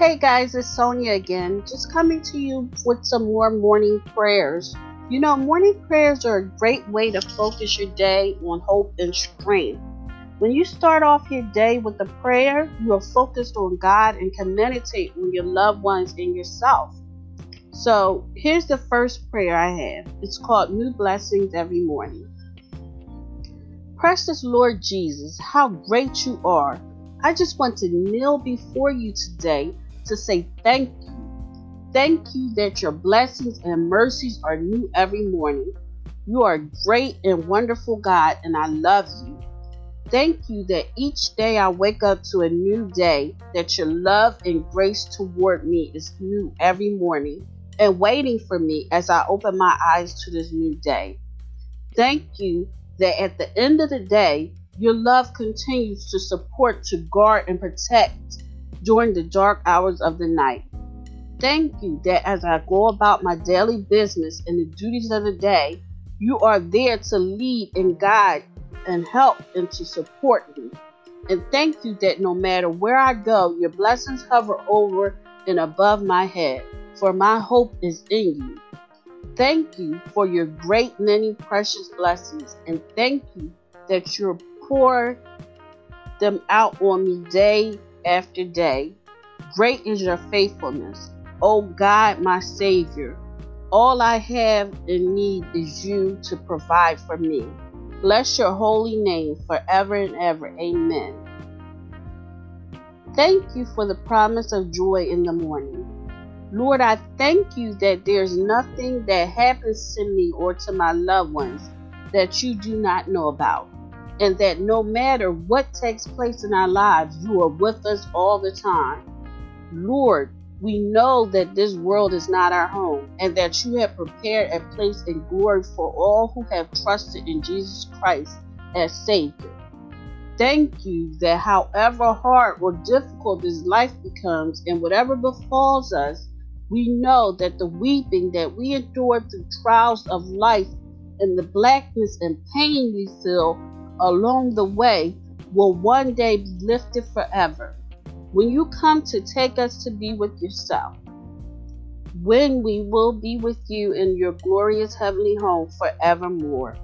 Hey guys, it's Sonia again, just coming to you with some more morning prayers. You know, morning prayers are a great way to focus your day on hope and strength. When you start off your day with a prayer, you are focused on God and can meditate on your loved ones and yourself. So, here's the first prayer I have. It's called New Blessings Every Morning. Precious Lord Jesus, how great you are. I just want to kneel before you today to say thank you. Thank you that your blessings and mercies are new every morning. You are great and wonderful God, and I love you. Thank you that each day I wake up to a new day, that your love and grace toward me is new every morning and waiting for me as I open my eyes to this new day. Thank you that at the end of the day, your love continues to support, to guard, and protect during the dark hours of the night. Thank you that as I go about my daily business and the duties of the day, you are there to lead and guide and help and to support me. And thank you that no matter where I go, your blessings hover over and above my head, for my hope is in you. Thank you for your great many precious blessings, and thank you that you pour them out on me day after day. Great is your faithfulness, O God, my Savior. All I have in need is you to provide for me. Bless your holy name forever and ever. Amen. Thank you for the promise of joy in the morning. Lord, I thank you that there's nothing that happens to me or to my loved ones that you do not know about and that no matter what takes place in our lives, you are with us all the time. Lord, we know that this world is not our home and that you have prepared a place in glory for all who have trusted in Jesus Christ as Savior. Thank you that however hard or difficult this life becomes and whatever befalls us, we know that the weeping that we endure through trials of life and the blackness and pain we feel along the way will one day be lifted forever. When you come to take us to be with yourself, when we will be with you in your glorious heavenly home forevermore.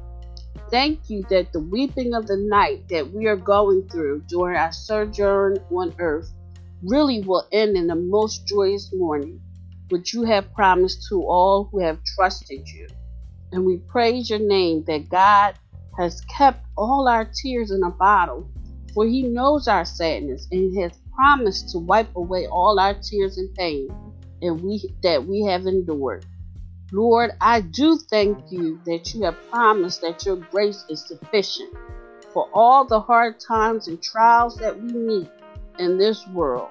Thank you that the weeping of the night that we are going through during our sojourn on earth really will end in the most joyous morning, which you have promised to all who have trusted you. And we praise your name that God has kept all our tears in a bottle, for he knows our sadness and has promised to wipe away all our tears and pain and we that we have endured. Lord, I do thank you that you have promised that your grace is sufficient for all the hard times and trials that we meet in this world.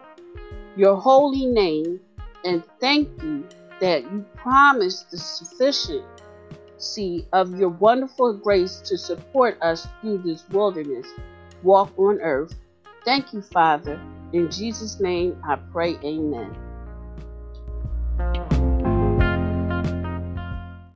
Your holy name, and thank you that you promised the sufficient see of your wonderful grace to support us through this wilderness walk on earth. Thank you, Father. In Jesus' name I pray, Amen.